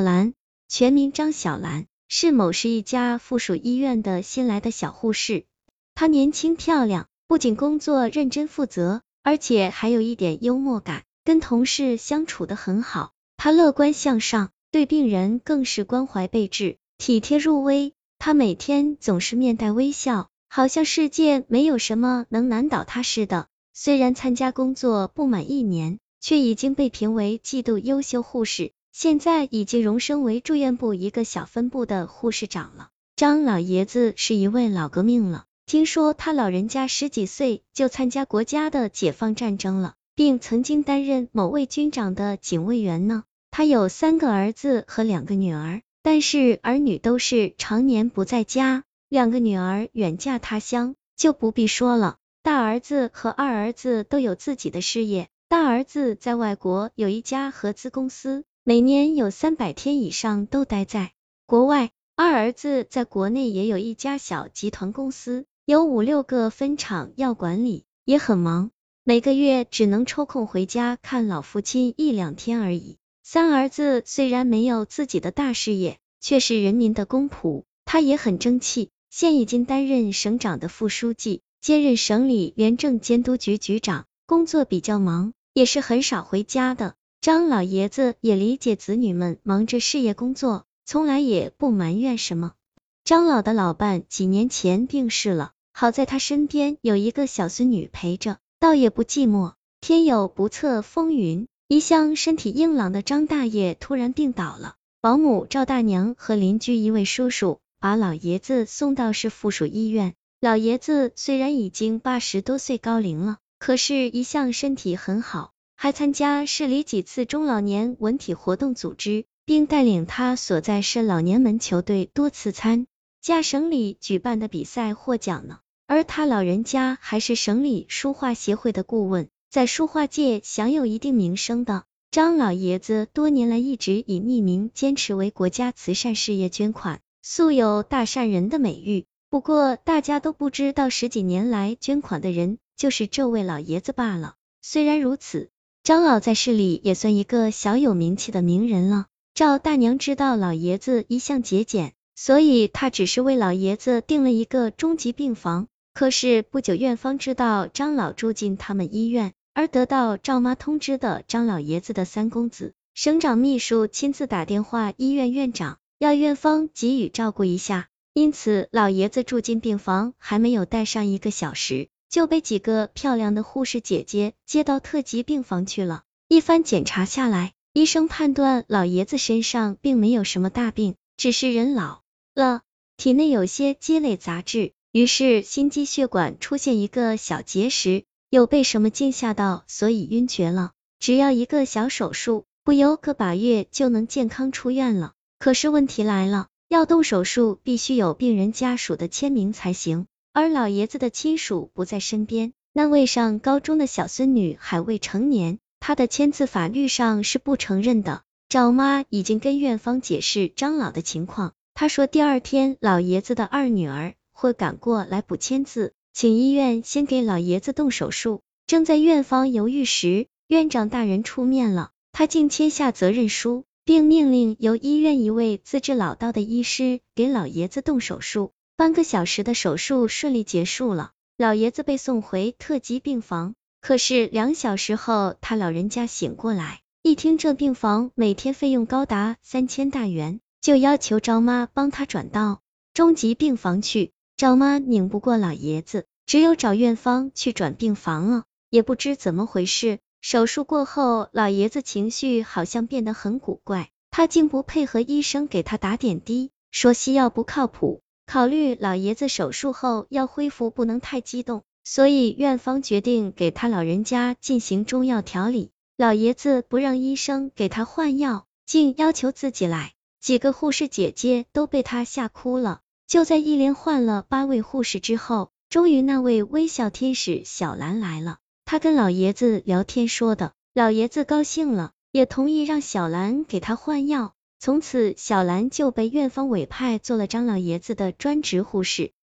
兰，全名张小兰，是某市一家附属医院的新来的小护士。她年轻漂亮，不仅工作认真负责，而且还有一点幽默感，跟同事相处的很好。她乐观向上，对病人更是关怀备至，体贴入微。她每天总是面带微笑，好像世界没有什么能难倒她似的。虽然参加工作不满一年。却已经被评为季度优秀护士，现在已经荣升为住院部一个小分部的护士长了。张老爷子是一位老革命了，听说他老人家十几岁就参加国家的解放战争了，并曾经担任某位军长的警卫员呢。他有三个儿子和两个女儿，但是儿女都是常年不在家，两个女儿远嫁他乡，就不必说了。大儿子和二儿子都有自己的事业。大儿子在外国有一家合资公司，每年有三百天以上都待在国外。二儿子在国内也有一家小集团公司，有五六个分厂要管理，也很忙，每个月只能抽空回家看老父亲一两天而已。三儿子虽然没有自己的大事业，却是人民的公仆，他也很争气，现已经担任省长的副书记，兼任省里廉政监督局局长，工作比较忙。也是很少回家的，张老爷子也理解子女们忙着事业工作，从来也不埋怨什么。张老的老伴几年前病逝了，好在他身边有一个小孙女陪着，倒也不寂寞。天有不测风云，一向身体硬朗的张大爷突然病倒了，保姆赵大娘和邻居一位叔叔把老爷子送到市附属医院。老爷子虽然已经八十多岁高龄了。可是，一向身体很好，还参加市里几次中老年文体活动组织，并带领他所在市老年门球队多次参加省里举办的比赛获奖呢。而他老人家还是省里书画协会的顾问，在书画界享有一定名声的张老爷子，多年来一直以匿名坚持为国家慈善事业捐款，素有大善人的美誉。不过，大家都不知道十几年来捐款的人。就是这位老爷子罢了。虽然如此，张老在市里也算一个小有名气的名人了。赵大娘知道老爷子一向节俭，所以她只是为老爷子订了一个中级病房。可是不久，院方知道张老住进他们医院，而得到赵妈通知的张老爷子的三公子，省长秘书亲自打电话医院院长，要院方给予照顾一下。因此，老爷子住进病房还没有待上一个小时。就被几个漂亮的护士姐姐接到特级病房去了。一番检查下来，医生判断老爷子身上并没有什么大病，只是人老了，体内有些积累杂质，于是心肌血管出现一个小结石，有被什么惊吓到，所以晕厥了。只要一个小手术，不有个把月就能健康出院了。可是问题来了，要动手术必须有病人家属的签名才行。而老爷子的亲属不在身边，那位上高中的小孙女还未成年，她的签字法律上是不承认的。赵妈已经跟院方解释张老的情况，她说第二天老爷子的二女儿会赶过来补签字，请医院先给老爷子动手术。正在院方犹豫时，院长大人出面了，他竟签下责任书，并命令由医院一位资质老道的医师给老爷子动手术。半个小时的手术顺利结束了，老爷子被送回特级病房。可是两小时后，他老人家醒过来，一听这病房每天费用高达三千大元，就要求张妈帮他转到中级病房去。张妈拧不过老爷子，只有找院方去转病房了。也不知怎么回事，手术过后，老爷子情绪好像变得很古怪，他竟不配合医生给他打点滴，说西药不靠谱。考虑老爷子手术后要恢复，不能太激动，所以院方决定给他老人家进行中药调理。老爷子不让医生给他换药，竟要求自己来，几个护士姐姐都被他吓哭了。就在一连换了八位护士之后，终于那位微笑天使小兰来了。他跟老爷子聊天说的，老爷子高兴了，也同意让小兰给他换药。从此，小兰就被院方委派做了张老爷子的专职护士。